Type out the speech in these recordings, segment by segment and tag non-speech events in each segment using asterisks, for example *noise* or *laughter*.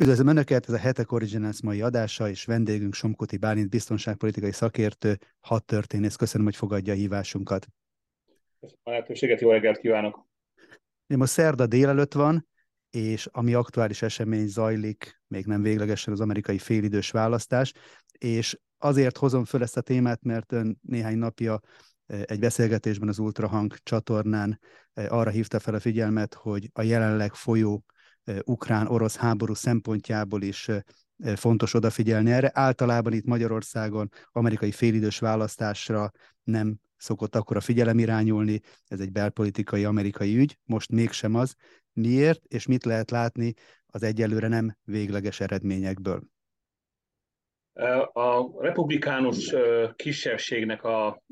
Üdvözlöm Önöket, ez a Hetek Originals mai adása, és vendégünk Somkoti Bálint, biztonságpolitikai szakértő, hat történész. Köszönöm, hogy fogadja a hívásunkat. Köszönöm a lehetőséget, jó reggelt kívánok! Most szerda délelőtt van, és ami aktuális esemény zajlik, még nem véglegesen az amerikai félidős választás, és azért hozom föl ezt a témát, mert ön néhány napja e, egy beszélgetésben az Ultrahang csatornán e, arra hívta fel a figyelmet, hogy a jelenleg folyó ukrán-orosz háború szempontjából is fontos odafigyelni erre. Általában itt Magyarországon amerikai félidős választásra nem szokott akkora figyelem irányulni, ez egy belpolitikai amerikai ügy, most mégsem az. Miért, és mit lehet látni az egyelőre nem végleges eredményekből? A republikánus kisebbségnek a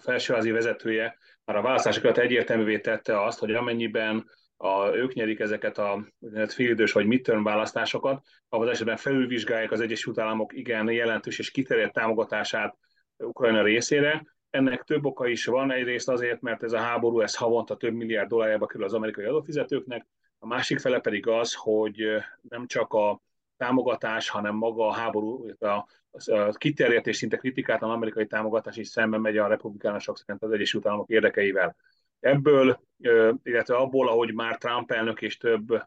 felsőházi vezetője már a választásokat egyértelművé tette azt, hogy amennyiben a, ők nyerik ezeket a félidős vagy midterm választásokat, ahol az esetben felülvizsgálják az Egyesült Államok igen jelentős és kiterjedt támogatását Ukrajna részére. Ennek több oka is van, egyrészt azért, mert ez a háború ez havonta több milliárd dollárjába kerül az amerikai adófizetőknek, a másik fele pedig az, hogy nem csak a támogatás, hanem maga a háború, a, a kiterjedt és szinte kritikátlan amerikai támogatás is szemben megy a republikánusok szerint az Egyesült Államok érdekeivel. Ebből, illetve abból, ahogy már Trump elnök és több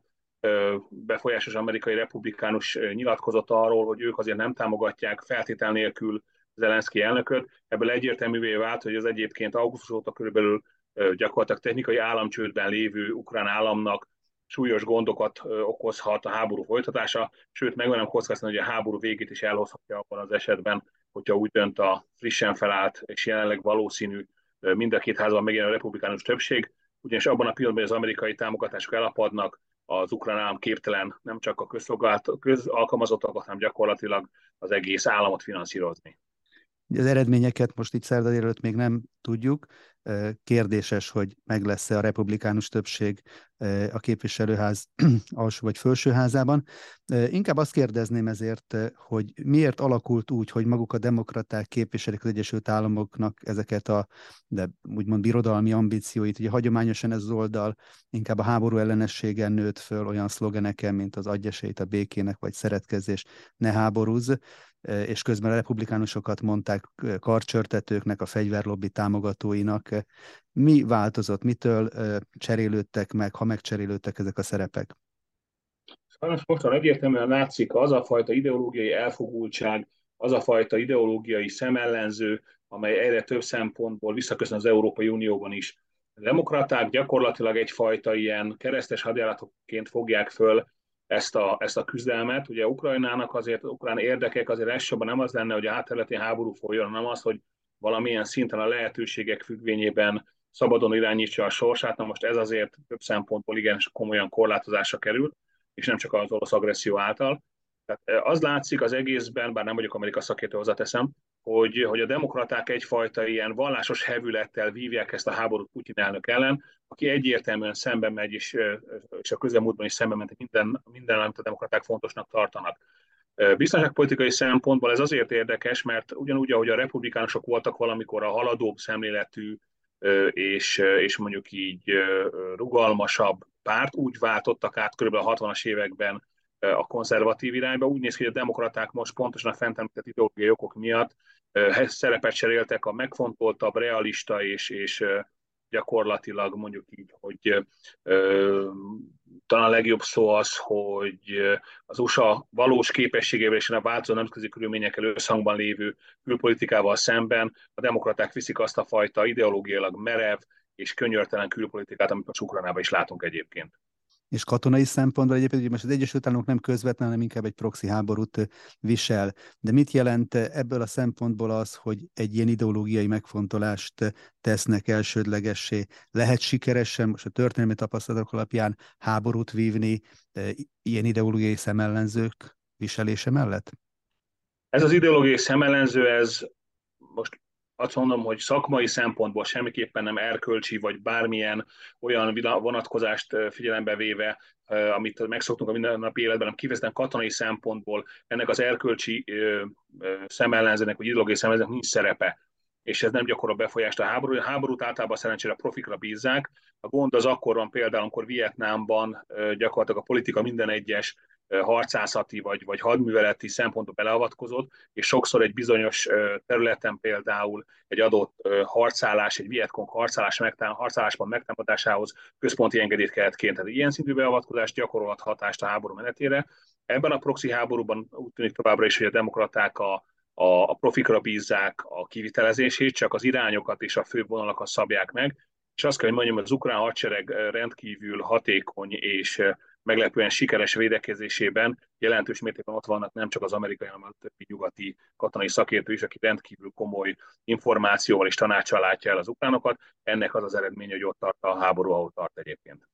befolyásos amerikai republikánus nyilatkozott arról, hogy ők azért nem támogatják feltétel nélkül Zelenszky elnököt, ebből egyértelművé vált, hogy az egyébként augusztus óta körülbelül gyakorlatilag technikai államcsődben lévő ukrán államnak súlyos gondokat okozhat a háború folytatása, sőt, megmenem kockáztatni, hogy a háború végét is elhozhatja abban az esetben, hogyha úgy dönt a frissen felállt és jelenleg valószínű mind a két házban megjelenő republikánus többség, ugyanis abban a pillanatban, hogy az amerikai támogatások elapadnak, az ukrán állam képtelen nem csak a közalkalmazottakat, hanem gyakorlatilag az egész államot finanszírozni. Az eredményeket most itt szerda előtt még nem tudjuk. Kérdéses, hogy meg lesz-e a republikánus többség a képviselőház *clears throat* alsó vagy felsőházában. Inkább azt kérdezném ezért, hogy miért alakult úgy, hogy maguk a demokraták képviselik az Egyesült Államoknak ezeket a de úgymond birodalmi ambícióit. Ugye hagyományosan ez az oldal inkább a háború ellenességen nőtt föl olyan szlogeneken, mint az adjesét a békének, vagy szeretkezés, ne háborúz és közben a republikánusokat mondták karcsörtetőknek, a fegyverlobbi támogatóinak. Mi változott, mitől cserélődtek meg, ha megcserélődtek ezek a szerepek? Sajnos mostan egyértelműen látszik az a fajta ideológiai elfogultság, az a fajta ideológiai szemellenző, amely egyre több szempontból visszaköszön az Európai Unióban is. A demokraták gyakorlatilag egyfajta ilyen keresztes hadjáratokként fogják föl ezt a, ezt a küzdelmet. Ugye Ukrajnának azért, ukrán érdekek azért elsősorban nem az lenne, hogy a átterületi háború folyjon, hanem az, hogy valamilyen szinten a lehetőségek függvényében szabadon irányítsa a sorsát. Na most ez azért több szempontból igen komolyan korlátozásra kerül, és nem csak az orosz agresszió által. Tehát az látszik az egészben, bár nem vagyok Amerika szakértő, hozzáteszem, hogy, hogy a demokraták egyfajta ilyen vallásos hevülettel vívják ezt a háborút Putyin elnök ellen, aki egyértelműen szemben megy, és, és a közelmúltban is szemben ment minden, minden, amit a demokraták fontosnak tartanak. Biztonságpolitikai szempontból ez azért érdekes, mert ugyanúgy, ahogy a republikánusok voltak valamikor a haladóbb szemléletű és, és mondjuk így rugalmasabb párt, úgy váltottak át kb. a 60-as években a konzervatív irányba. Úgy néz ki, hogy a demokraták most pontosan a fent említett ideológiai okok miatt szerepet cseréltek a megfontoltabb, realista és, és gyakorlatilag mondjuk így, hogy ö, talán a legjobb szó az, hogy az USA valós képességével és a változó nemzetközi körülményekkel összhangban lévő külpolitikával szemben a demokraták viszik azt a fajta ideológiailag merev és könyörtelen külpolitikát, amit a Ukrajnában is látunk egyébként és katonai szempontból egyébként, hogy most az Egyesült Államok nem közvetlenül, hanem inkább egy proxy háborút visel. De mit jelent ebből a szempontból az, hogy egy ilyen ideológiai megfontolást tesznek elsődlegessé? Lehet sikeresen, most a történelmi tapasztalatok alapján háborút vívni ilyen ideológiai szemellenzők viselése mellett? Ez az ideológiai szemellenző, ez most azt mondom, hogy szakmai szempontból semmiképpen nem erkölcsi, vagy bármilyen olyan vonatkozást figyelembe véve, amit megszoktunk a mindennapi életben, hanem kifejezetten katonai szempontból ennek az erkölcsi szemellenzőnek, vagy ideológiai szemellenzőnek nincs szerepe és ez nem gyakorol befolyást a háború. A háborút általában szerencsére a profikra bízzák. A gond az akkor van például, amikor Vietnámban gyakorlatilag a politika minden egyes harcászati vagy, vagy hadműveleti szempontból beleavatkozott, és sokszor egy bizonyos területen például egy adott harcállás, egy Vietkong harcállás megtám, harcállásban megtámadásához központi engedélyt kellett kérni. Tehát ilyen szintű beavatkozás gyakorolhat hatást a háború menetére. Ebben a proxy háborúban úgy tűnik továbbra is, hogy a demokraták a, a, a profikra bízzák a kivitelezését, csak az irányokat és a főbb vonalakat szabják meg, és azt kell, hogy mondjam, az ukrán hadsereg rendkívül hatékony és meglepően sikeres védekezésében jelentős mértékben ott vannak nem csak az amerikai, hanem a többi nyugati katonai szakértő is, aki rendkívül komoly információval és tanácsal látja el az ukránokat. Ennek az az eredménye, hogy ott tart a háború, ahol tart egyébként.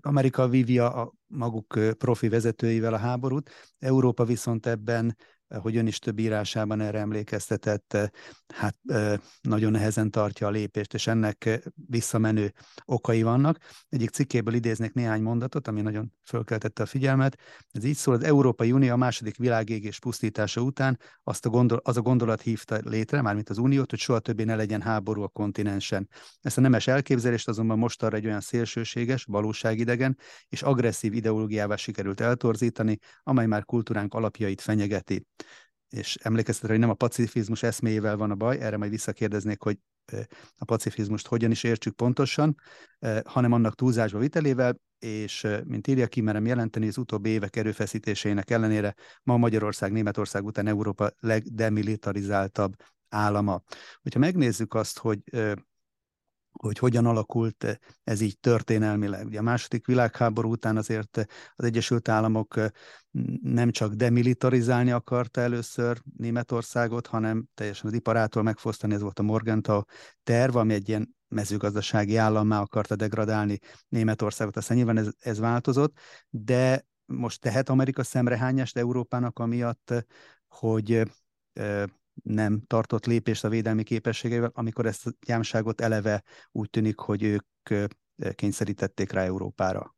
Amerika vívja a maguk profi vezetőivel a háborút, Európa viszont ebben hogy ön is több írásában erre emlékeztetett, hát nagyon nehezen tartja a lépést, és ennek visszamenő okai vannak. Egyik cikkéből idéznék néhány mondatot, ami nagyon fölkeltette a figyelmet. Ez így szól, az Európai Unió a második világégés pusztítása után azt a gondol, az a gondolat hívta létre, mármint az Uniót, hogy soha többé ne legyen háború a kontinensen. Ezt a nemes elképzelést azonban most arra egy olyan szélsőséges, valóságidegen és agresszív ideológiává sikerült eltorzítani, amely már kultúránk alapjait fenyegeti és emlékeztetre, hogy nem a pacifizmus eszméjével van a baj, erre majd visszakérdeznék, hogy a pacifizmust hogyan is értsük pontosan, hanem annak túlzásba vitelével, és mint írja ki, merem jelenteni, az utóbbi évek erőfeszítéseinek ellenére ma Magyarország, Németország után Európa legdemilitarizáltabb állama. Hogyha megnézzük azt, hogy hogy hogyan alakult ez így történelmileg. Ugye a második világháború után azért az Egyesült Államok nem csak demilitarizálni akarta először Németországot, hanem teljesen az iparától megfosztani, ez volt a Morgenthau terv, ami egy ilyen mezőgazdasági állammá akarta degradálni Németországot. Aztán nyilván ez, ez változott, de most tehet Amerika szemrehányást Európának amiatt, hogy nem tartott lépést a védelmi képességeivel, amikor ezt a gyámságot eleve úgy tűnik, hogy ők kényszerítették rá Európára.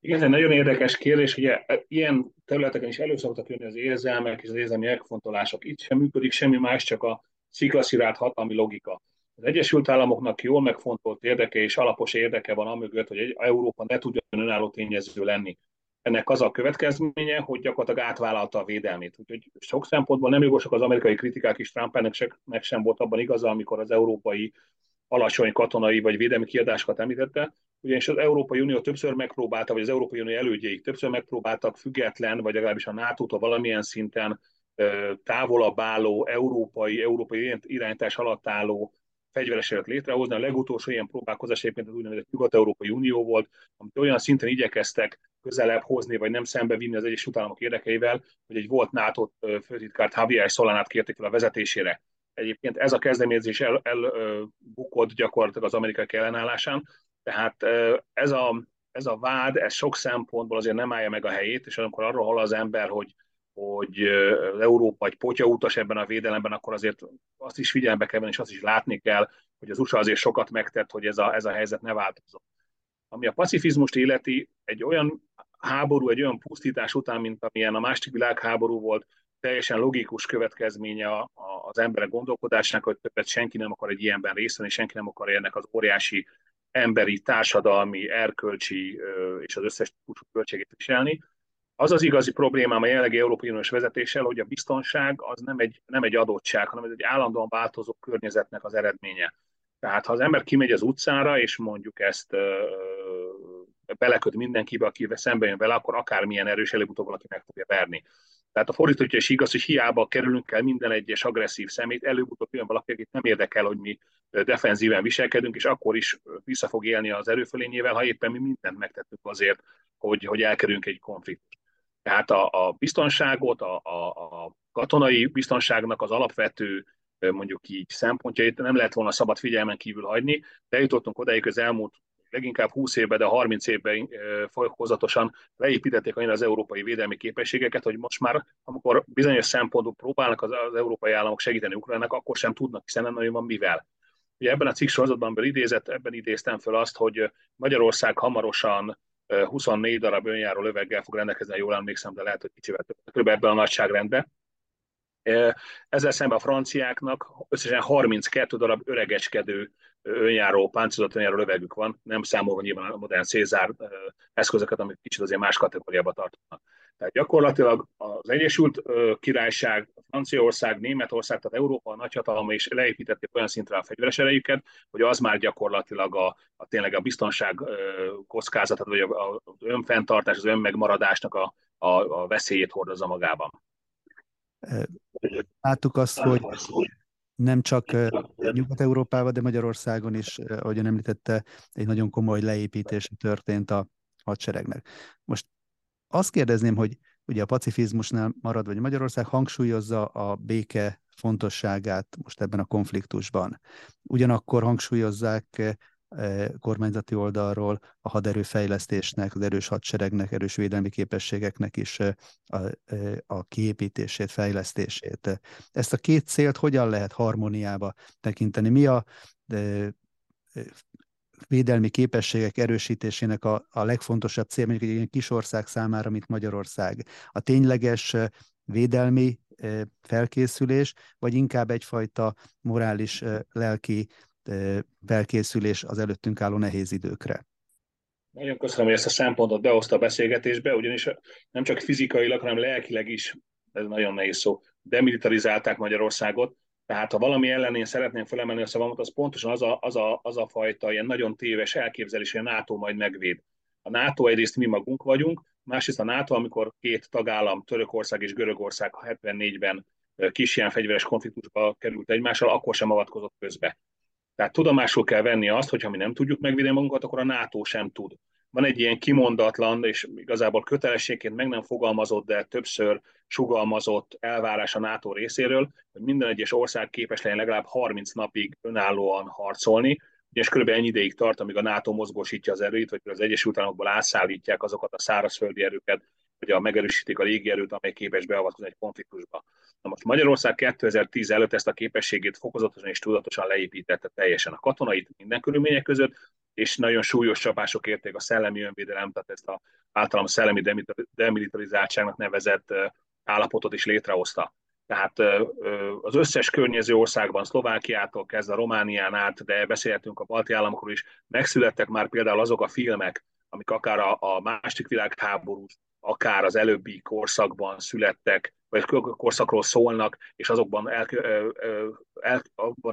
Igen, ez egy nagyon érdekes kérdés, ugye ilyen területeken is elő szoktak jönni az érzelmek és az érzelmi megfontolások. Itt sem működik semmi más, csak a sziklaszirált hatalmi logika. Az Egyesült Államoknak jól megfontolt érdeke és alapos érdeke van amögött, hogy egy Európa ne tudjon önálló tényező lenni ennek az a következménye, hogy gyakorlatilag átvállalta a védelmét. Úgyhogy sok szempontból nem jogosak az amerikai kritikák is, Trumpának sem volt abban igaza, amikor az európai alacsony katonai vagy védelmi kiadásokat említette, ugyanis az Európai Unió többször megpróbálta, vagy az Európai Unió elődjeik többször megpróbáltak független, vagy legalábbis a NATO-tól valamilyen szinten távolabb álló, európai, európai irányítás alatt álló fegyveres erőt létrehozni. A legutolsó ilyen próbálkozás egyébként az úgynevezett Nyugat-Európai Unió volt, amit olyan szinten igyekeztek közelebb hozni, vagy nem szembe vinni az Egyesült Államok érdekeivel, hogy egy volt NATO főtitkárt Javier Solánát kérték fel a vezetésére. Egyébként ez a kezdeményezés elbukott el, gyakorlatilag az amerikai ellenállásán, tehát ez a, ez a vád, ez sok szempontból azért nem állja meg a helyét, és amikor arról hall az ember, hogy hogy Európa egy potyautas ebben a védelemben, akkor azért azt is figyelembe kell venni, és azt is látni kell, hogy az USA azért sokat megtett, hogy ez a, ez a helyzet ne változzon. Ami a pacifizmust életi, egy olyan háború, egy olyan pusztítás után, mint amilyen a második világháború volt, teljesen logikus következménye az emberek gondolkodásának, hogy többet senki nem akar egy ilyenben részt venni, senki nem akar ennek az óriási emberi, társadalmi, erkölcsi és az összes típusú költségét viselni. Az az igazi problémám a jelenlegi Európai Uniós vezetéssel, hogy a biztonság az nem egy, nem egy adottság, hanem ez egy állandóan változó környezetnek az eredménye. Tehát ha az ember kimegy az utcára, és mondjuk ezt beleköt mindenkibe, aki szembe jön vele, akkor akármilyen erős előbb-utóbb valaki meg fogja verni. Tehát a fordítottja is igaz, hogy hiába kerülünk el minden egyes agresszív szemét, előbb-utóbb jön valaki, akit nem érdekel, hogy mi defenzíven viselkedünk, és akkor is vissza fog élni az erőfölényével, ha éppen mi mindent megtettünk azért, hogy, hogy elkerüljünk egy konfliktust. Tehát a, a biztonságot, a, a, a katonai biztonságnak az alapvető mondjuk így szempontjait nem lehet volna szabad figyelmen kívül hagyni, de jutottunk odáig az elmúlt leginkább 20 évben, de 30 évben fokozatosan leépítették annyira az európai védelmi képességeket, hogy most már, amikor bizonyos szempontból próbálnak az, az európai államok segíteni Ukrajnának, akkor sem tudnak, hiszen nem nagyon van mivel. Ugye ebben a cikk sorozatban idézett, ebben idéztem fel azt, hogy Magyarország hamarosan 24 darab önjáró löveggel fog rendelkezni, jól emlékszem, de lehet, hogy kicsivel több ebben a nagyságrendben. Ezzel szemben a franciáknak összesen 32 darab öregeskedő önjáró, páncélozott önjáró lövegük van, nem számolva nyilván a modern Cézár eszközöket, amik kicsit azért más kategóriába tartoznak. Tehát gyakorlatilag az Egyesült Királyság, Franciaország, Németország, tehát Európa a nagyhatalma is leépítették olyan szintre a fegyveres erejüket, hogy az már gyakorlatilag a, a tényleg a biztonság kockázatot, vagy az önfenntartás, az önmegmaradásnak a, a, a veszélyét hordozza magában. Láttuk azt, hogy nem csak Nyugat-Európában, de Magyarországon is, ahogyan említette, egy nagyon komoly leépítés történt a hadseregnek. Most azt kérdezném, hogy ugye a pacifizmusnál marad, vagy Magyarország hangsúlyozza a béke fontosságát most ebben a konfliktusban. Ugyanakkor hangsúlyozzák kormányzati oldalról a haderőfejlesztésnek, az erős hadseregnek, erős védelmi képességeknek is a, a kiépítését, fejlesztését. Ezt a két célt hogyan lehet harmóniába tekinteni? Mi a védelmi képességek erősítésének a, a legfontosabb cél, mondjuk egy ilyen kis ország számára, mint Magyarország. A tényleges védelmi felkészülés, vagy inkább egyfajta morális, lelki felkészülés az előttünk álló nehéz időkre. Nagyon köszönöm, hogy ezt a szempontot behozta a beszélgetésbe, ugyanis nem csak fizikailag, hanem lelkileg is, ez nagyon nehéz szó, demilitarizálták Magyarországot, tehát ha valami ellen én szeretném felemelni a szavamat, az pontosan az a, az a, az a fajta ilyen nagyon téves elképzelés, hogy a NATO majd megvéd. A NATO egyrészt mi magunk vagyunk, másrészt a NATO, amikor két tagállam, Törökország és Görögország 74-ben kis ilyen fegyveres konfliktusba került egymással, akkor sem avatkozott közbe. Tehát tudomásul kell venni azt, hogy ha mi nem tudjuk megvédeni magunkat, akkor a NATO sem tud. Van egy ilyen kimondatlan, és igazából kötelességként meg nem fogalmazott, de többször sugalmazott elvárás a NATO részéről, hogy minden egyes ország képes legyen legalább 30 napig önállóan harcolni, és kb. ennyi ideig tart, amíg a NATO mozgósítja az erőit, vagy az Egyesült Államokból átszállítják azokat a szárazföldi erőket, vagy a megerősítik a légierőt, amely képes beavatkozni egy konfliktusba. Na most Magyarország 2010 előtt ezt a képességét fokozatosan és tudatosan leépítette teljesen a katonait minden körülmények között, és nagyon súlyos csapások érték a szellemi önvédelem, tehát ezt a általam szellemi demilitarizáltságnak nevezett állapotot is létrehozta. Tehát az összes környező országban, Szlovákiától kezdve Románián át, de beszélhetünk a balti államokról is, megszülettek már például azok a filmek, amik akár a, a második világháború, akár az előbbi korszakban születtek, vagy korszakról szólnak, és azokban el, el,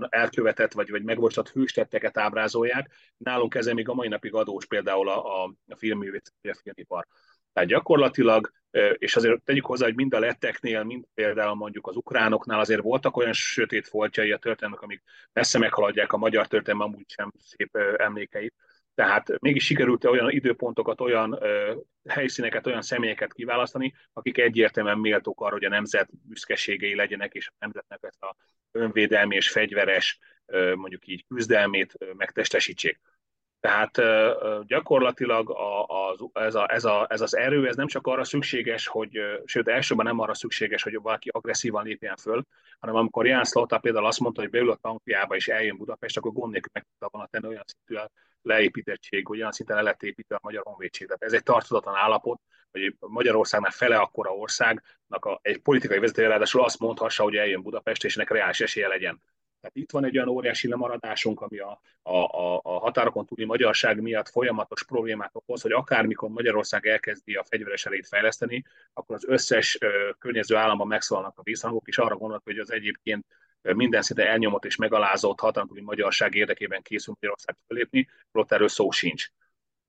elkövetett, vagy, vagy megbocsát hőstetteket ábrázolják. Nálunk ez még a mai napig adós például a, a, a filmművészet, a filmipar. Tehát gyakorlatilag, és azért tegyük hozzá, hogy mind a letteknél, mind például mondjuk az ukránoknál azért voltak olyan sötét foltjai a történelmek, amik messze meghaladják a magyar történelem amúgy sem szép emlékeit. Tehát mégis sikerült olyan időpontokat, olyan ö, helyszíneket, olyan személyeket kiválasztani, akik egyértelműen méltók arra, hogy a nemzet büszkeségei legyenek, és a nemzetnek ezt a önvédelmi és fegyveres, ö, mondjuk így küzdelmét ö, megtestesítsék. Tehát gyakorlatilag a, ez, a, ez, a, ez az erő, ez nem csak arra szükséges, hogy, sőt, elsőben nem arra szükséges, hogy valaki agresszívan lépjen föl, hanem amikor Ján Szlota például azt mondta, hogy beül a tankjába és eljön Budapest, akkor gond nélkül meg tudta volna tenni olyan szintű leépítettség, olyan szinten le lett a Magyar Honvédség. Tehát ez egy tartozatlan állapot, hogy Magyarországnál fele akkora országnak a, egy politikai vezető ráadásul azt mondhassa, hogy eljön Budapest, és ennek reális esélye legyen. Tehát itt van egy olyan óriási lemaradásunk, ami a, a, a, a határokon túli magyarság miatt folyamatos problémát okoz, hogy akármikor Magyarország elkezdi a fegyveres erejét fejleszteni, akkor az összes ö, környező államban megszólalnak a visszhangok, és arra gondolnak, hogy az egyébként minden szinte elnyomott és megalázott határon túli magyarság érdekében készül Magyarország fölépni, ott erről szó sincs.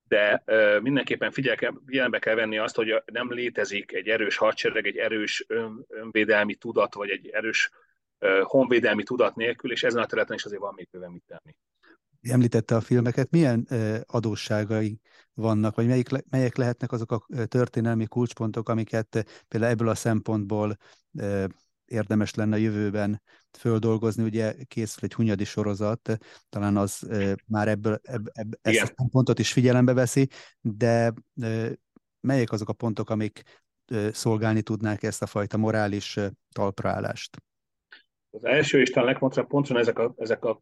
De uh, mindenképpen figyel, figyelembe kell venni azt, hogy nem létezik egy erős hadsereg, egy erős ön, önvédelmi tudat, vagy egy erős honvédelmi tudat nélkül, és ezen a területen is azért van még bőven mit tenni. Említette a filmeket, milyen adósságai vannak, vagy melyik, melyek lehetnek azok a történelmi kulcspontok, amiket például ebből a szempontból érdemes lenne a jövőben földolgozni. Ugye készül egy hunyadi sorozat, talán az már ebből ebb, ebb, ezt a pontot is figyelembe veszi, de melyek azok a pontok, amik szolgálni tudnák ezt a fajta morális talpraállást? Az első és talán legfontosabb pontosan ezek a, ezek a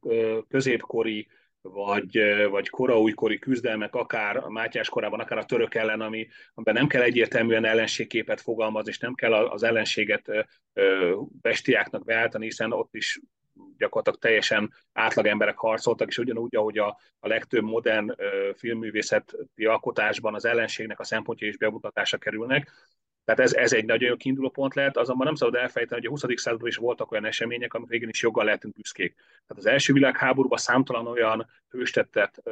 középkori vagy, vagy koraújkori küzdelmek, akár a Mátyás korában, akár a török ellen, ami, amiben nem kell egyértelműen ellenségképet fogalmazni, és nem kell az ellenséget bestiáknak beállítani, hiszen ott is gyakorlatilag teljesen átlag emberek harcoltak, és ugyanúgy, ahogy a, a legtöbb modern filmművészeti alkotásban az ellenségnek a szempontja is bemutatása kerülnek, tehát ez, ez egy nagyon jó kiinduló pont lehet, azonban nem szabad elfelejteni, hogy a 20. században is voltak olyan események, amik végén is joggal lehetünk büszkék. Tehát az első világháborúban számtalan olyan hőstettet,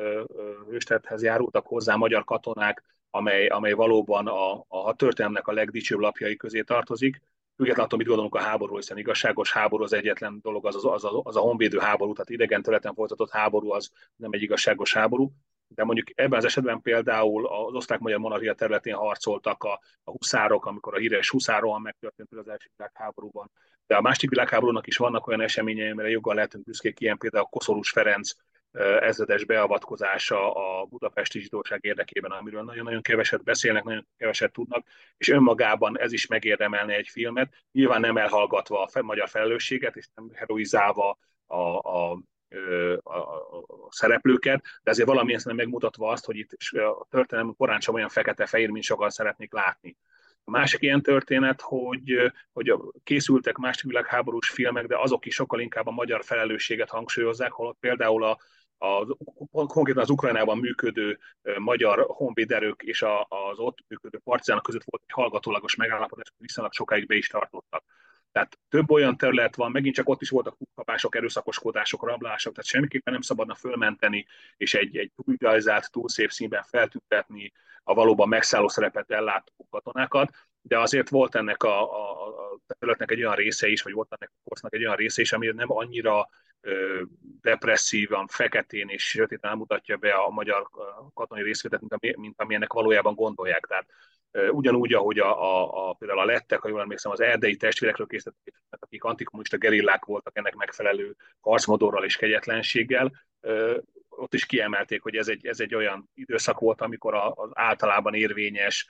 hőstethez járultak hozzá magyar katonák, amely, amely valóban a, a történelmnek a legdicsőbb lapjai közé tartozik. Függetlenül attól, mit gondolunk a háborúról, hiszen igazságos háború az egyetlen dolog, az, az, az, az a honvédő háború, tehát idegen területen folytatott háború az nem egy igazságos háború de mondjuk ebben az esetben például az osztrák-magyar monarchia területén harcoltak a, a huszárok, amikor a híres huszárohan megtörtént az első világháborúban. De a másik világháborúnak is vannak olyan eseményei, amire joggal lehetünk büszkék, ilyen például Koszorús Ferenc ezredes beavatkozása a budapesti zsidóság érdekében, amiről nagyon-nagyon keveset beszélnek, nagyon keveset tudnak, és önmagában ez is megérdemelne egy filmet, nyilván nem elhallgatva a magyar felelősséget, és nem heroizálva a, a a, szereplőket, de azért valamilyen szinten megmutatva azt, hogy itt a történelem korán sem olyan fekete-fehér, mint sokan szeretnék látni. A másik ilyen történet, hogy, hogy készültek másik világháborús filmek, de azok is sokkal inkább a magyar felelősséget hangsúlyozzák, holott például a, a, konkrétan az Ukrajnában működő magyar honvéderők és a, az ott működő partizánok között volt egy hallgatólagos megállapodás, viszonylag sokáig be is tartottak. Tehát több olyan terület van, megint csak ott is voltak kukapások, erőszakoskodások, rablások, tehát semmiképpen nem szabadna fölmenteni, és egy, egy túl idealizált, túl szép színben feltüntetni a valóban megszálló szerepet ellátó katonákat, de azért volt ennek a, a, a területnek egy olyan része is, vagy volt ennek a korsznak egy olyan része is, ami nem annyira ö, depresszívan, feketén és sötéten mutatja be a magyar katonai részvételt, mint, mint amilyennek valójában gondolják. Tehát ugyanúgy, ahogy a, a, a, például a lettek, ha jól emlékszem, az erdei testvérekről készítettek, akik antikommunista gerillák voltak ennek megfelelő harcmodorral és kegyetlenséggel, ott is kiemelték, hogy ez egy, ez egy olyan időszak volt, amikor az általában érvényes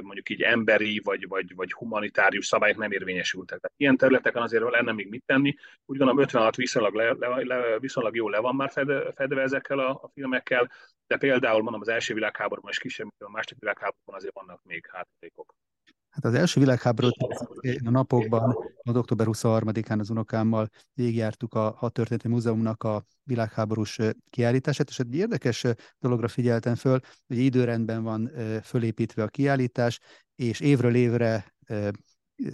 mondjuk így emberi vagy, vagy, vagy humanitárius szabályok nem érvényesültek. Tehát ilyen területeken azért lenne még mit tenni. Úgy gondolom 56 viszonylag, le, le, le, viszonylag jó le van már fedve, fedve ezekkel a, a filmekkel, de például mondom az első világháborúban és kisebb, mint a második világháborúban azért vannak még hátralékok. Hát az első világháborút a napokban, az október 23-án az unokámmal végigjártuk a Hadtörténeti Múzeumnak a világháborús kiállítását, és egy érdekes dologra figyeltem föl, hogy időrendben van fölépítve a kiállítás, és évről évre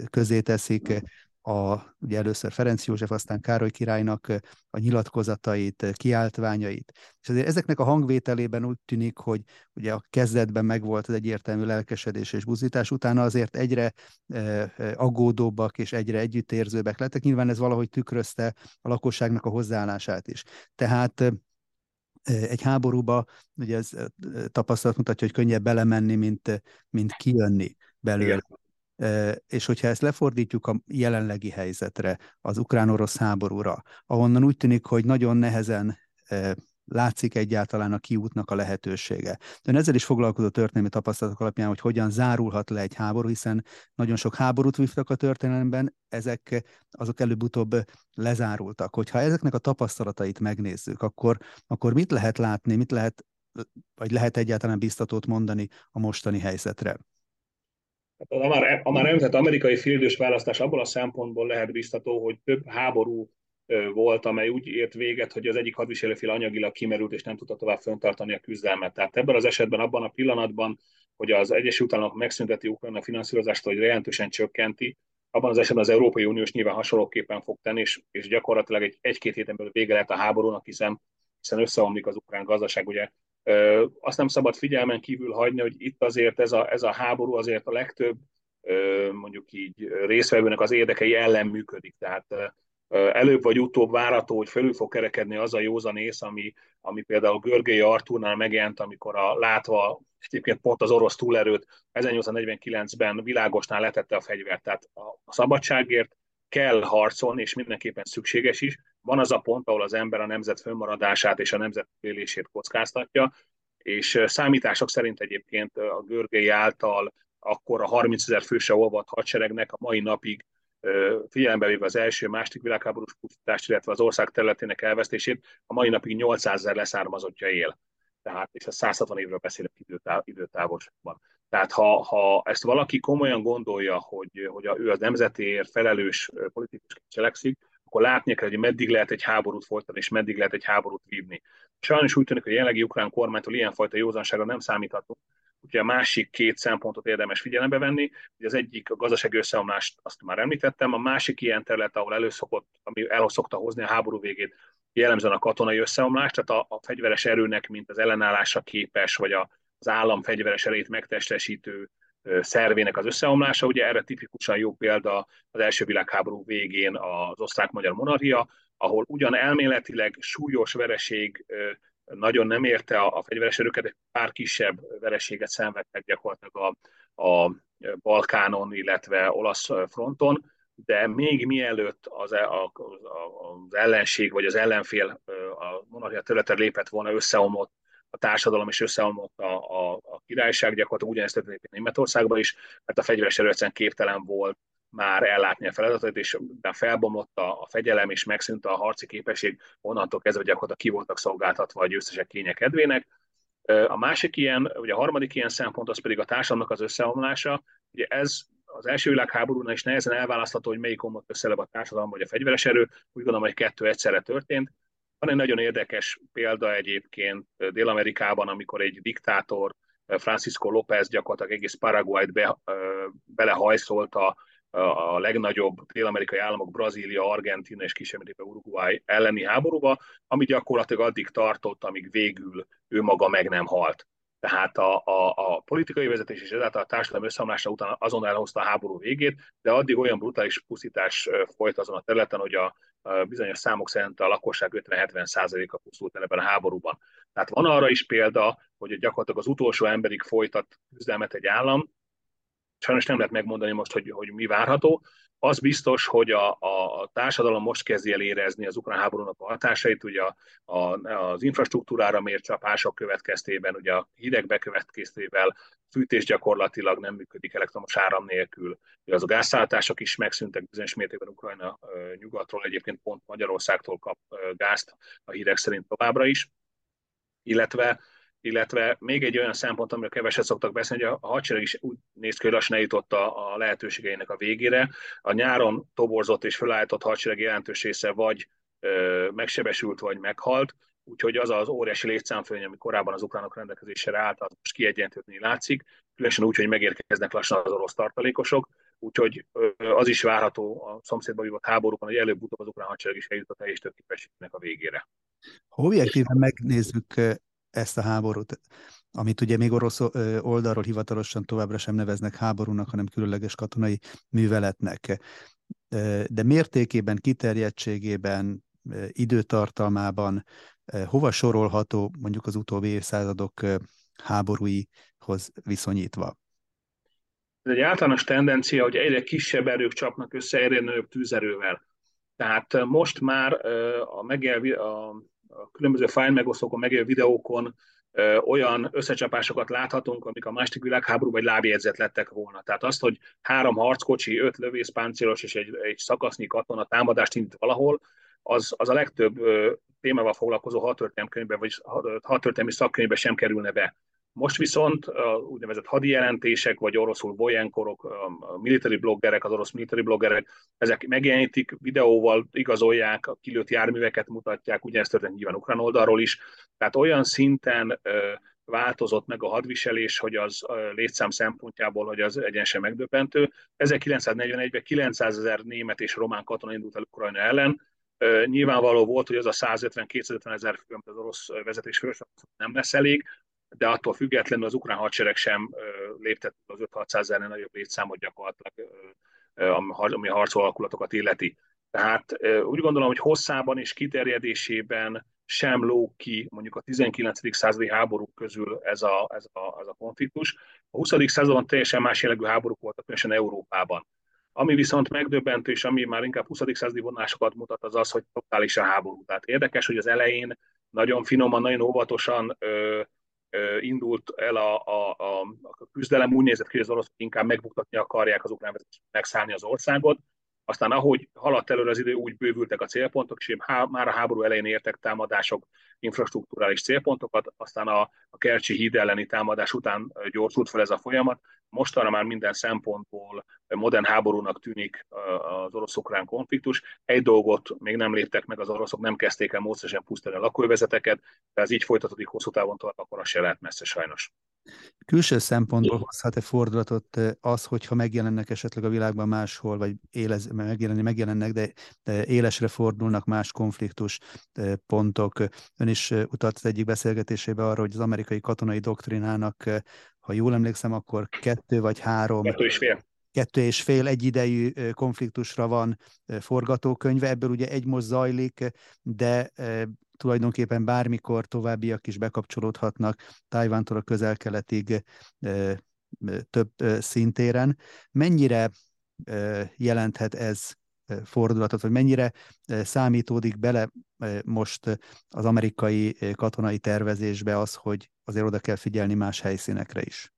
közé teszik a, ugye először Ferenc József, aztán Károly királynak a nyilatkozatait, kiáltványait. És azért ezeknek a hangvételében úgy tűnik, hogy ugye a kezdetben megvolt az egyértelmű lelkesedés és buzítás, utána azért egyre aggódóbbak és egyre együttérzőbbek lettek. Nyilván ez valahogy tükrözte a lakosságnak a hozzáállását is. Tehát egy háborúba, ugye ez tapasztalat mutatja, hogy könnyebb belemenni, mint, mint kijönni belőle. Igen. És hogyha ezt lefordítjuk a jelenlegi helyzetre, az ukrán-orosz háborúra, ahonnan úgy tűnik, hogy nagyon nehezen látszik egyáltalán a kiútnak a lehetősége. Ön ezzel is foglalkozó történelmi tapasztalatok alapján, hogy hogyan zárulhat le egy háború, hiszen nagyon sok háborút vívtak a történelemben, ezek azok előbb-utóbb lezárultak. Hogyha ezeknek a tapasztalatait megnézzük, akkor, akkor mit lehet látni, mit lehet, vagy lehet egyáltalán biztatót mondani a mostani helyzetre? Már, a már említett amerikai félidős választás abból a szempontból lehet biztató, hogy több háború volt, amely úgy ért véget, hogy az egyik hadviselőfél anyagilag kimerült, és nem tudta tovább föntartani a küzdelmet. Tehát ebben az esetben, abban a pillanatban, hogy az Egyesült Államok megszünteti Ukrajna finanszírozást, hogy jelentősen csökkenti, abban az esetben az Európai Uniós nyilván hasonlóképpen fog tenni, és, és gyakorlatilag egy, egy-két héten belül vége lehet a háborúnak, hiszen, hiszen összeomlik az ukrán gazdaság. Ugye azt nem szabad figyelmen kívül hagyni, hogy itt azért ez a, ez a háború azért a legtöbb mondjuk így részvevőnek az érdekei ellen működik. Tehát előbb vagy utóbb várható, hogy felül fog kerekedni az a józanész, ami, ami például Görgei Artúrnál megjelent, amikor a látva egyébként pont az orosz túlerőt 1849-ben világosnál letette a fegyvert. Tehát a szabadságért kell harcolni, és mindenképpen szükséges is. Van az a pont, ahol az ember a nemzet fönnmaradását és a nemzet élését kockáztatja, és számítások szerint egyébként a Görgei által akkor a 30 ezer főse olvadt hadseregnek a mai napig figyelembe véve az első, második világháborús pusztítást, illetve az ország területének elvesztését, a mai napig 800 ezer leszármazottja él. Tehát, és a 160 évről beszélek időtáv, időtávolságban. Tehát ha, ha ezt valaki komolyan gondolja, hogy, hogy a, ő az nemzetéért felelős politikus cselekszik, akkor látni kell, hogy meddig lehet egy háborút folytatni, és meddig lehet egy háborút vívni. Sajnos úgy tűnik, hogy a jelenlegi ukrán kormánytól ilyenfajta józanságra nem számíthatunk, Ugye a másik két szempontot érdemes figyelembe venni. Ugye az egyik a gazdasági összeomlást, azt már említettem, a másik ilyen terület, ahol előszokott, ami elszokta hozni a háború végét, jellemzően a katonai összeomlás, tehát a, a fegyveres erőnek, mint az ellenállásra képes, vagy a, az állam fegyveres erejét megtestesítő szervének az összeomlása. Ugye erre tipikusan jó példa az első világháború végén az osztrák-magyar monarchia, ahol ugyan elméletileg súlyos vereség nagyon nem érte a, a fegyveres erőket, egy pár kisebb vereséget szenvedtek gyakorlatilag a, a Balkánon, illetve olasz fronton, de még mielőtt az, e, a, az ellenség vagy az ellenfél a monarchia területen lépett volna, összeomlott a társadalom és összeomlott a, a, a királyság, gyakorlatilag ugyanezt történt Németországban is, mert a fegyveres erő képtelen volt már ellátni a feladatot, és felbomlott a, a fegyelem, és megszűnt a harci képesség, onnantól kezdve gyakorlatilag ki voltak szolgáltatva a győztesek kénye kedvének. A másik ilyen, ugye a harmadik ilyen szempont, az pedig a társadalomnak az összeomlása. Ugye ez az első világháborúnál is nehezen elválasztható, hogy melyik omlott össze a társadalom vagy a fegyveres erő. Úgy gondolom, hogy kettő egyszerre történt. Van egy nagyon érdekes példa egyébként Dél-Amerikában, amikor egy diktátor, Francisco López gyakorlatilag egész Paraguayt be, belehajszolta a legnagyobb dél-amerikai államok, Brazília, Argentina és kisebb Uruguay elleni háborúba, ami gyakorlatilag addig tartott, amíg végül ő maga meg nem halt. Tehát a, a, a politikai vezetés és ezáltal a társadalom összeomlása után azon elhozta a háború végét, de addig olyan brutális pusztítás folyt azon a területen, hogy a, a bizonyos számok szerint a lakosság 50-70%-a pusztult el ebben a háborúban. Tehát van arra is példa, hogy gyakorlatilag az utolsó emberig folytat küzdelmet egy állam, sajnos nem lehet megmondani most, hogy, hogy mi várható. Az biztos, hogy a, a társadalom most kezdi el érezni az ukrán háborúnak a hatásait, ugye a, a, az infrastruktúrára mért csapások következtében, ugye a hideg bekövetkeztével fűtés gyakorlatilag nem működik elektromos áram nélkül. Ugye az a gázszállítások is megszűntek bizonyos mértékben Ukrajna nyugatról, egyébként pont Magyarországtól kap gázt a hírek szerint továbbra is, illetve illetve még egy olyan szempont, amiről keveset szoktak beszélni, hogy a hadsereg is úgy néz ki, hogy lassan eljutott a, a lehetőségeinek a végére. A nyáron toborzott és felállított hadsereg jelentős része vagy ö, megsebesült, vagy meghalt, úgyhogy az az óriási létszámfőny, ami korábban az ukránok rendelkezésre állt, az most kiegyenlítődni látszik, különösen úgy, hogy megérkeznek lassan az orosz tartalékosok, úgyhogy az is várható a szomszédban vívott háborúban, hogy előbb-utóbb az ukrán hadsereg is eljutott a teljes a végére. Ha objektíven megnézzük ezt a háborút, amit ugye még orosz oldalról hivatalosan továbbra sem neveznek háborúnak, hanem különleges katonai műveletnek. De mértékében, kiterjedtségében, időtartalmában hova sorolható mondjuk az utóbbi évszázadok háborúihoz viszonyítva? Ez egy általános tendencia, hogy egyre kisebb erők csapnak össze egyre nagyobb tűzerővel. Tehát most már a, megel, a a különböző fájl megosztókon, megélő videókon olyan összecsapásokat láthatunk, amik a második világháború vagy lábjegyzet lettek volna. Tehát azt, hogy három harckocsi, öt lövészpáncélos és egy, egy szakasznyi katona támadást indít valahol, az, az a legtöbb témával foglalkozó hadtörténelmi könyvben, vagy hadtörténelmi szakkönyvben sem kerülne be. Most viszont úgynevezett hadi jelentések, vagy oroszul bojenkorok, military bloggerek, az orosz military bloggerek, ezek megjelenítik, videóval igazolják, a kilőtt járműveket mutatják, ugye ez történt nyilván ukrán oldalról is. Tehát olyan szinten változott meg a hadviselés, hogy az létszám szempontjából, hogy az egyenesen megdöbbentő. 1941-ben 900 ezer német és román katona indult el Ukrajna ellen, nyilvánvaló volt, hogy az a 150-250 ezer fő, amit az orosz vezetés fős, nem lesz elég, de attól függetlenül az ukrán hadsereg sem léptett az 5-600 ezer nagyobb létszámot gyakorlatilag, ami a harcol alakulatokat illeti. Tehát úgy gondolom, hogy hosszában és kiterjedésében sem lóg ki mondjuk a 19. századi háborúk közül ez a, ez a, ez a konfliktus. A 20. században teljesen más jellegű háborúk voltak, különösen Európában. Ami viszont megdöbbentő, és ami már inkább 20. századi vonásokat mutat, az az, hogy totális a háború. Tehát érdekes, hogy az elején nagyon finoman, nagyon óvatosan ö, indult el a, a, a, a küzdelem, úgy nézett ki, hogy az oroszok inkább megbuktatni akarják az ukrán megszállni az országot. Aztán ahogy haladt előre az idő, úgy bővültek a célpontok, és már a háború elején értek támadások, infrastruktúrális célpontokat, aztán a, a Kercsi híd elleni támadás után gyorsult fel ez a folyamat, mostanra már minden szempontból modern háborúnak tűnik az orosz-ukrán konfliktus. Egy dolgot még nem léptek meg az oroszok, nem kezdték el módszeresen pusztítani a lakóvezeteket, de ez így folytatódik hosszú távon tovább, akkor az se lehet messze sajnos. Külső szempontból hozhat-e fordulatot az, hogyha megjelennek esetleg a világban máshol, vagy élez, megjelenni, megjelennek, de, de élesre fordulnak más konfliktus pontok. Ön is utalt az egyik beszélgetésébe arra, hogy az amerikai katonai doktrinának, ha jól emlékszem, akkor kettő vagy három... Kettő és fél kettő és fél egyidejű konfliktusra van forgatókönyve, ebből ugye egy most zajlik, de tulajdonképpen bármikor továbbiak is bekapcsolódhatnak Tajvántól a közel-keletig több szintéren. Mennyire jelenthet ez fordulatot, vagy mennyire számítódik bele most az amerikai katonai tervezésbe az, hogy azért oda kell figyelni más helyszínekre is?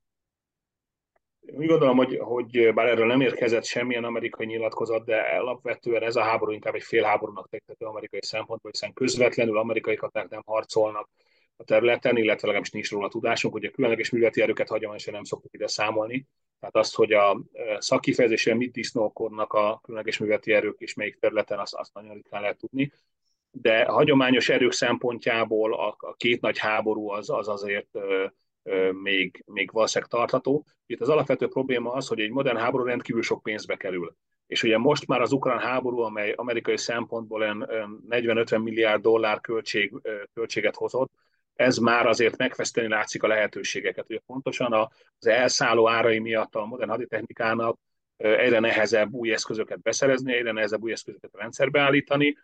úgy gondolom, hogy, hogy bár erről nem érkezett semmilyen amerikai nyilatkozat, de alapvetően ez a háború inkább egy félháborúnak tekinthető amerikai szempontból, hiszen közvetlenül amerikai katonák nem harcolnak a területen, illetve legalábbis nincs róla tudásunk, hogy a különleges műveleti erőket hagyományosan nem szoktuk ide számolni. Tehát azt, hogy a e, szakifejezésen mit disznókodnak a különleges műveleti erők és melyik területen, azt, azt nagyon ritkán lehet tudni. De a hagyományos erők szempontjából a, a két nagy háború az, az azért még, még valószínűleg tartható. Itt az alapvető probléma az, hogy egy modern háború rendkívül sok pénzbe kerül. És ugye most már az ukrán háború, amely amerikai szempontból 40-50 milliárd dollár költség, költséget hozott, ez már azért megfeszteni látszik a lehetőségeket. Ugye pontosan az elszálló árai miatt a modern haditechnikának egyre nehezebb új eszközöket beszerezni, egyre nehezebb új eszközöket rendszerbe állítani,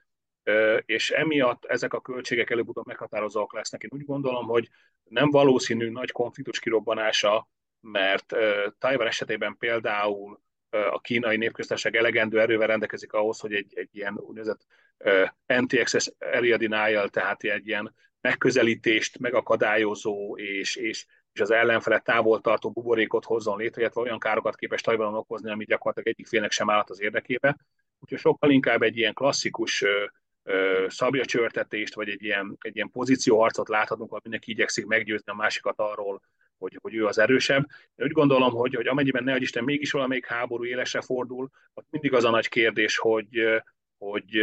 és emiatt ezek a költségek előbb-utóbb meghatározóak lesznek. Én úgy gondolom, hogy nem valószínű nagy konfliktus kirobbanása, mert Tajvan esetében például a kínai népköztársaság elegendő erővel rendelkezik ahhoz, hogy egy, egy ilyen úgynevezett anti-access area tehát egy ilyen megközelítést megakadályozó és, és, és az ellenfelet távol tartó buborékot hozzon létre, illetve olyan károkat képes Tajvanon okozni, ami gyakorlatilag egyik félnek sem állat az érdekébe. Úgyhogy sokkal inkább egy ilyen klasszikus szabjacsörtetést, vagy egy ilyen, egy ilyen pozícióharcot láthatunk, ahol mindenki igyekszik meggyőzni a másikat arról, hogy, hogy ő az erősebb. Én úgy gondolom, hogy, hogy amennyiben ne Isten mégis valamelyik háború élesre fordul, ott mindig az a nagy kérdés, hogy, hogy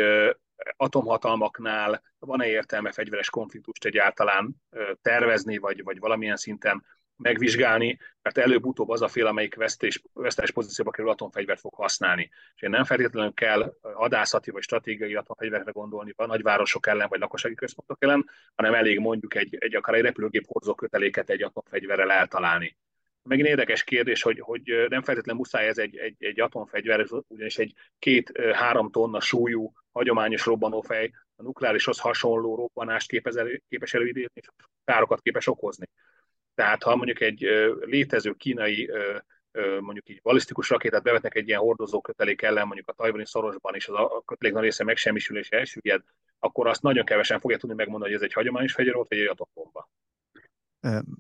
atomhatalmaknál van-e értelme fegyveres konfliktust egyáltalán tervezni, vagy, vagy valamilyen szinten megvizsgálni, mert előbb-utóbb az a fél, amelyik vesztés, vesztes pozícióba kerül atomfegyvert fog használni. És én nem feltétlenül kell hadászati vagy stratégiai atomfegyverre gondolni a nagyvárosok ellen vagy lakossági központok ellen, hanem elég mondjuk egy, egy akár egy repülőgép hordozó köteléket egy atomfegyverrel eltalálni. Megint érdekes kérdés, hogy, hogy nem feltétlenül muszáj ez egy, egy, egy atomfegyver, ugyanis egy két-három tonna súlyú hagyományos robbanófej a nukleárishoz hasonló robbanást képes, elő, képes előidézni, és károkat képes okozni. Tehát ha mondjuk egy létező kínai mondjuk így balisztikus rakétát bevetnek egy ilyen hordozó kötelék ellen, mondjuk a tajvani szorosban, és az a kötelék nagy része megsemmisül és elsüllyed, akkor azt nagyon kevesen fogja tudni megmondani, hogy ez egy hagyományos fegyver volt, vagy egy atombomba.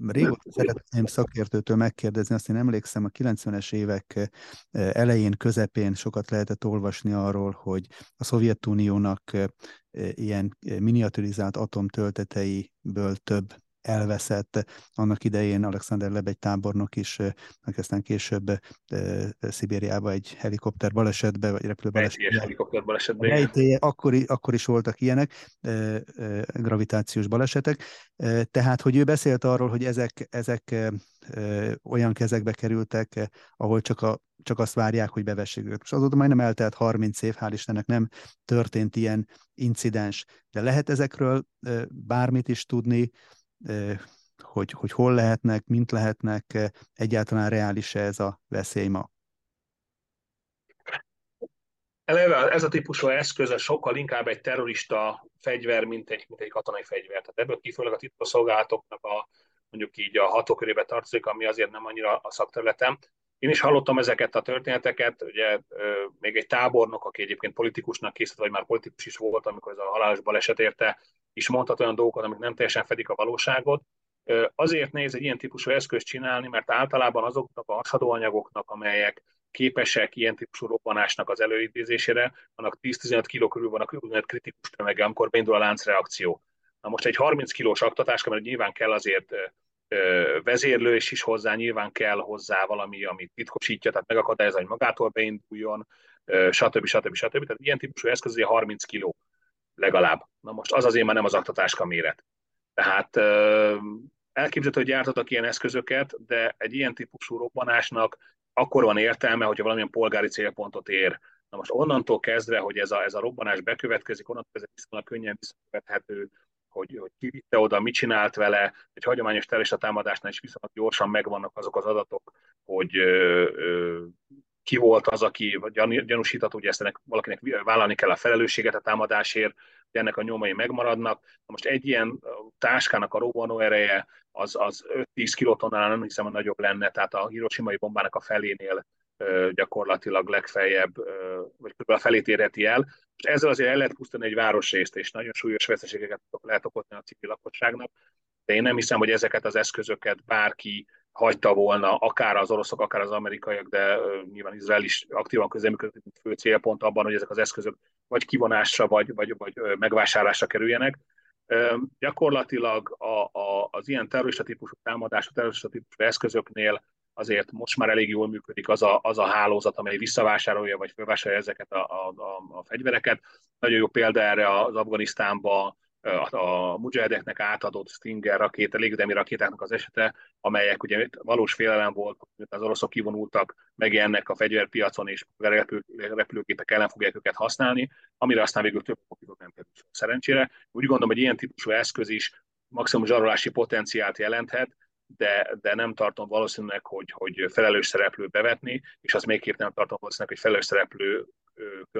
Régóta szeretném szakértőtől megkérdezni, azt én emlékszem, a 90-es évek elején, közepén sokat lehetett olvasni arról, hogy a Szovjetuniónak ilyen miniaturizált atomtölteteiből több elveszett. Annak idején Alexander Lebegy tábornok is, aki aztán később Szibériába egy helikopter balesetbe, vagy repülő balesetbe. helikopter balesetbe. akkor, akkor is voltak ilyenek, gravitációs balesetek. Tehát, hogy ő beszélt arról, hogy ezek, ezek olyan kezekbe kerültek, ahol csak, a, csak azt várják, hogy bevessék őket. És azóta majdnem eltelt 30 év, hál' Istennek nem történt ilyen incidens. De lehet ezekről bármit is tudni, hogy, hogy hol lehetnek, mint lehetnek, egyáltalán reális-e ez a veszély ma? Eleve ez a típusú eszköz sokkal inkább egy terrorista fegyver, mint egy, mint egy katonai fegyver. Tehát ebből kifolyólag a titkosszolgálatoknak a mondjuk így a hatókörébe tartozik, ami azért nem annyira a szakterületem. Én is hallottam ezeket a történeteket, ugye még egy tábornok, aki egyébként politikusnak készült, vagy már politikus is volt, amikor ez a halálos baleset érte, is mondhat olyan dolgokat, amik nem teljesen fedik a valóságot. Azért nehéz egy ilyen típusú eszközt csinálni, mert általában azoknak a hasadóanyagoknak, amelyek képesek ilyen típusú robbanásnak az előidézésére, annak 10-15 kg körül van a úgynevezett kritikus tömege, amikor beindul a láncreakció. Na most egy 30 kilós aktatás, mert nyilván kell azért vezérlős is hozzá, nyilván kell hozzá valami, ami titkosítja, tehát megakadályozza, hogy magától beinduljon, stb. stb. stb. Tehát ilyen típusú eszköz 30 kg legalább. Na most az azért már nem az aktatáska méret. Tehát elképzelhető, hogy gyártottak ilyen eszközöket, de egy ilyen típusú robbanásnak akkor van értelme, hogyha valamilyen polgári célpontot ér. Na most onnantól kezdve, hogy ez a, ez a robbanás bekövetkezik, onnantól kezdve viszonylag könnyen visszakövethető, hogy, hogy ki vitte oda, mit csinált vele, egy hagyományos terrorista támadásnál is viszonylag gyorsan megvannak azok az adatok, hogy ö, ö, ki volt az, aki gyanúsított, hogy ezt ennek valakinek vállalni kell a felelősséget a támadásért, hogy ennek a nyomai megmaradnak. Na most egy ilyen táskának a robbanó ereje az, az 5-10 kilotonnál nem hiszem, hogy nagyobb lenne, tehát a hiroshimai bombának a felénél gyakorlatilag legfeljebb, vagy kb. a felét érheti el. És ezzel azért el lehet pusztítani egy városrészt, és nagyon súlyos veszteségeket lehet okozni a civil lakosságnak. De én nem hiszem, hogy ezeket az eszközöket bárki hagyta volna, akár az oroszok, akár az amerikaiak, de nyilván Izrael is aktívan közeműködött, mint fő célpont abban, hogy ezek az eszközök vagy kivonásra, vagy, vagy, vagy megvásárlásra kerüljenek. Gyakorlatilag a, a, az ilyen terrorista típusú támadás, a terrorista típusú eszközöknél azért most már elég jól működik az a, az a hálózat, amely visszavásárolja, vagy felvásárolja ezeket a, a, a, a fegyvereket. Nagyon jó példa erre az Afganisztánban a mujahedeknek átadott Stinger rakéta, légüdemi rakétáknak az esete, amelyek ugye valós félelem volt, hogy az oroszok kivonultak, megjelennek a fegyverpiacon, és repül, repülőgépek ellen fogják őket használni, amire aztán végül több okidok nem kerül szerencsére. Úgy gondolom, hogy ilyen típusú eszköz is maximum zsarolási potenciált jelenthet, de, de nem tartom valószínűleg, hogy, hogy felelős szereplő bevetni, és az még nem tartom valószínűleg, hogy felelős szereplő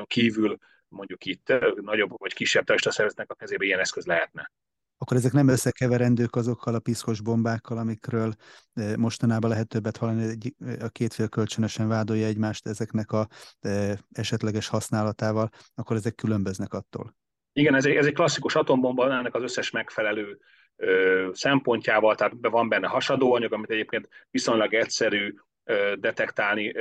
kívül mondjuk itt nagyobb vagy kisebb testszervezetnek a kezébe ilyen eszköz lehetne. Akkor ezek nem összekeverendők azokkal a piszkos bombákkal, amikről mostanában lehet többet hallani, a két fél kölcsönösen vádolja egymást ezeknek a esetleges használatával, akkor ezek különböznek attól. Igen, ez egy, ez egy klasszikus atombomba, ennek az összes megfelelő ö, szempontjával, tehát van benne hasadóanyag, amit egyébként viszonylag egyszerű detektálni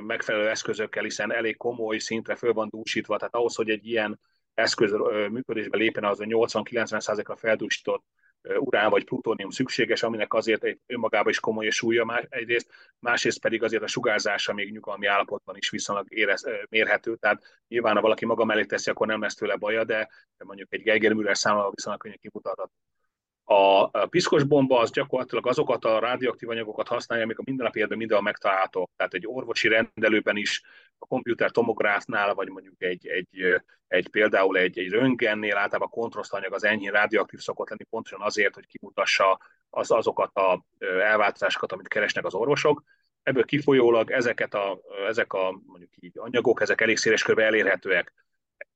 megfelelő eszközökkel, hiszen elég komoly szintre föl van dúsítva, tehát ahhoz, hogy egy ilyen eszköz működésbe lépjen, az a 80-90%-ra feldúsított urán vagy plutónium szükséges, aminek azért egy önmagában is komoly súlya már egyrészt, másrészt pedig azért a sugárzása még nyugalmi állapotban is viszonylag érez, mérhető, tehát nyilván ha valaki maga mellé teszi, akkor nem lesz tőle baja, de mondjuk egy Geiger Müller számolva viszonylag könnyen kimutatható. A piszkos bomba az gyakorlatilag azokat a radioaktív anyagokat használja, amik a mindennapi életben mindenhol megtalálhatók. Tehát egy orvosi rendelőben is, a komputer tomográfnál, vagy mondjuk egy, egy, egy például egy, egy röntgennél általában a kontrasztanyag az enyhén radioaktív szokott lenni, pontosan azért, hogy kimutassa az, azokat a elváltozásokat, amit keresnek az orvosok. Ebből kifolyólag ezeket a, ezek a mondjuk így anyagok, ezek elég széles körbe elérhetőek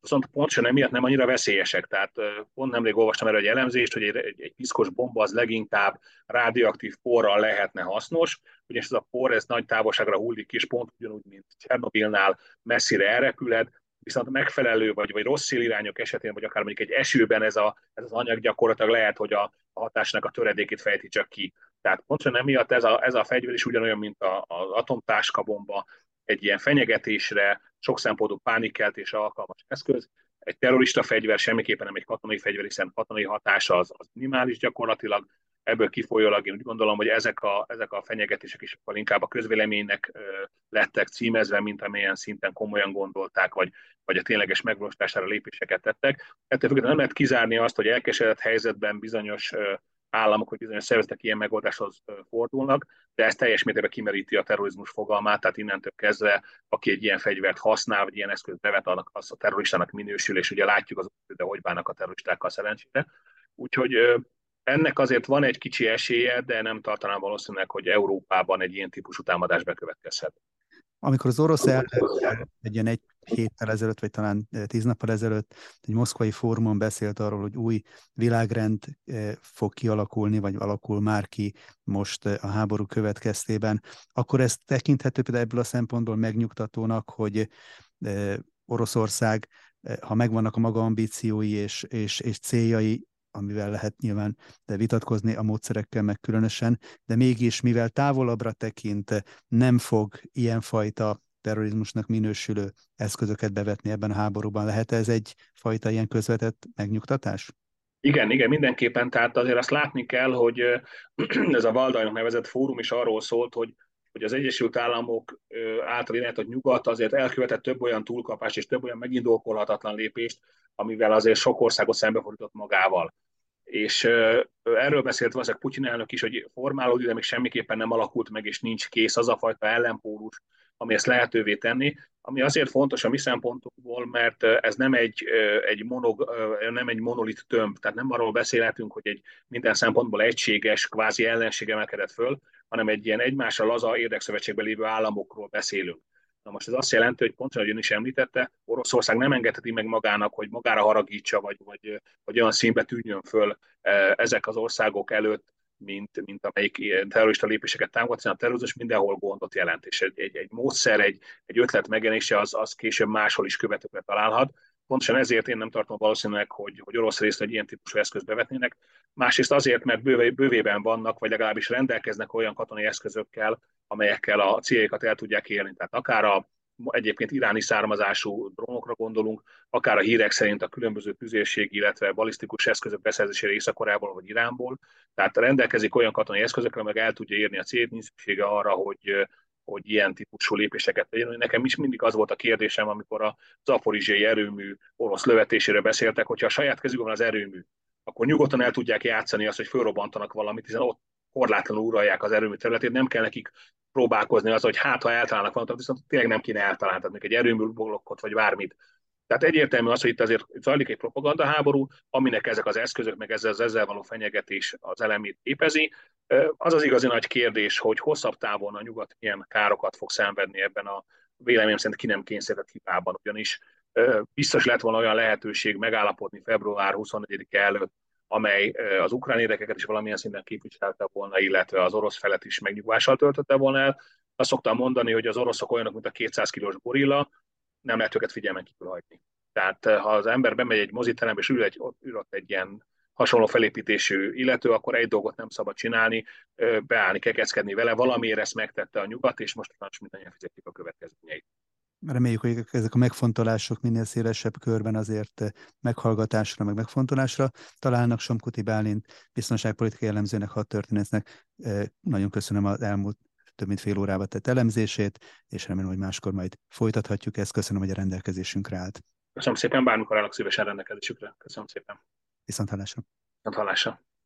viszont pontosan emiatt nem annyira veszélyesek. Tehát pont nemrég olvastam erre egy elemzést, hogy egy, egy, piszkos bomba az leginkább radioaktív porral lehetne hasznos, ugyanis ez a por ez nagy távolságra hullik, és pont ugyanúgy, mint Csernobilnál messzire elrepülhet, viszont megfelelő vagy, vagy rossz szélirányok esetén, vagy akár mondjuk egy esőben ez, a, ez az anyag gyakorlatilag lehet, hogy a, a hatásnak a töredékét fejti csak ki. Tehát pontosan emiatt ez a, ez a fegyver is ugyanolyan, mint a, az atomtáskabomba, egy ilyen fenyegetésre, sok szempontból pánikkeltésre alkalmas eszköz. Egy terrorista fegyver semmiképpen nem egy katonai fegyver, hiszen katonai hatása az, az minimális gyakorlatilag. Ebből kifolyólag én úgy gondolom, hogy ezek a, ezek a fenyegetések is akkor inkább a közvéleménynek lettek címezve, mint amilyen szinten komolyan gondolták, vagy, vagy a tényleges megvalósítására lépéseket tettek. Ettől függetlenül nem lehet kizárni azt, hogy elkeseredett helyzetben bizonyos államok, hogy bizonyos szervezetek ilyen megoldáshoz fordulnak, de ez teljes mértékben kimeríti a terrorizmus fogalmát, tehát innentől kezdve, aki egy ilyen fegyvert használ, vagy ilyen eszközt bevet, annak az a terroristának minősül, és ugye látjuk az, de hogy bánnak a terroristákkal szerencsére. Úgyhogy ennek azért van egy kicsi esélye, de nem tartanám valószínűleg, hogy Európában egy ilyen típusú támadás bekövetkezhet. Amikor az orosz elnök egy ilyen egy héttel ezelőtt, vagy talán eh, tíz nappal ezelőtt egy moszkvai fórumon beszélt arról, hogy új világrend eh, fog kialakulni, vagy alakul már ki most eh, a háború következtében, akkor ez tekinthető például ebből a szempontból megnyugtatónak, hogy Oroszország, ha megvannak a maga ambíciói és, és, és céljai, amivel lehet nyilván de vitatkozni a módszerekkel meg különösen, de mégis, mivel távolabbra tekint, nem fog ilyenfajta terrorizmusnak minősülő eszközöket bevetni ebben a háborúban. Lehet ez egy fajta ilyen közvetett megnyugtatás? Igen, igen, mindenképpen. Tehát azért azt látni kell, hogy *clears throat* ez a Valdajnak nevezett fórum is arról szólt, hogy hogy az Egyesült Államok által irányított nyugat azért elkövetett több olyan túlkapást és több olyan megindolkolhatatlan lépést, amivel azért sok országot szembefordított magával. És erről beszélt valószínűleg Putyin elnök is, hogy formálódik, de még semmiképpen nem alakult meg, és nincs kész az a fajta ellenpólus, ami ezt lehetővé tenni, ami azért fontos a mi szempontokból, mert ez nem egy, egy, monog, nem egy monolit tömb, tehát nem arról beszélhetünk, hogy egy minden szempontból egységes, kvázi ellenség emelkedett föl, hanem egy ilyen egymással laza érdekszövetségben lévő államokról beszélünk. Na most ez azt jelenti, hogy pontosan, ahogy ön is említette, Oroszország nem engedheti meg magának, hogy magára haragítsa, vagy, vagy, vagy olyan színbe tűnjön föl ezek az országok előtt, mint, mint amelyik terrorista lépéseket támogat, hiszen a terrorizmus mindenhol gondot jelent, és egy, egy, egy módszer, egy, egy ötlet megjelenése az, az később máshol is követőkre találhat. Pontosan ezért én nem tartom valószínűleg, hogy, hogy orosz részt egy ilyen típusú eszközt bevetnének. Másrészt azért, mert bőve, bővében vannak, vagy legalábbis rendelkeznek olyan katonai eszközökkel, amelyekkel a céljaikat el tudják érni. Tehát akár a egyébként iráni származású drónokra gondolunk, akár a hírek szerint a különböző tüzérség, illetve balisztikus eszközök beszerzésére Észak-Koreából vagy Iránból. Tehát rendelkezik olyan katonai eszközökkel, meg el tudja érni a célt, nincs szüksége arra, hogy, hogy ilyen típusú lépéseket tegyen. Nekem is mindig az volt a kérdésem, amikor a zaporizsiai erőmű orosz lövetésére beszéltek, hogyha a saját kezükben az erőmű, akkor nyugodtan el tudják játszani azt, hogy fölrobbantanak valamit, hiszen ott korlátlanul uralják az erőmű területét, nem kell nekik próbálkozni az, hogy hát ha eltalálnak valamit, viszont tényleg nem kéne eltalálni, tehát egy erőmű blokkot vagy bármit. Tehát egyértelmű az, hogy itt azért zajlik egy propagandaháború, aminek ezek az eszközök, meg ezzel az ezzel való fenyegetés az elemét képezi. Az az igazi nagy kérdés, hogy hosszabb távon a nyugat milyen károkat fog szenvedni ebben a véleményem szerint ki nem kényszerített hibában, ugyanis biztos lett volna olyan lehetőség megállapodni február 24 előtt, amely az ukrán érdekeket is valamilyen szinten képviselte volna, illetve az orosz felet is megnyugvással töltötte volna el. Azt szoktam mondani, hogy az oroszok olyanok, mint a 200 kilós gorilla, nem lehet őket figyelmen kívül hagyni. Tehát ha az ember bemegy egy moziterembe, és ül, egy, ül ott egy ilyen hasonló felépítésű illető, akkor egy dolgot nem szabad csinálni, beállni, kekeckedni vele, valamiért ezt megtette a nyugat, és most most mindannyian fizetik a következményeit. Reméljük, hogy ezek a megfontolások minél szélesebb körben azért meghallgatásra, meg megfontolásra találnak. Somkuti Bálint biztonságpolitikai elemzőnek, hat történésznek. Nagyon köszönöm az elmúlt több mint fél órába tett elemzését, és remélem, hogy máskor majd folytathatjuk ezt. Köszönöm, hogy a rendelkezésünkre állt. Köszönöm szépen, bármikor állok szívesen rendelkezésükre. Köszönöm szépen. Viszont hallásra. Viszont hallásra.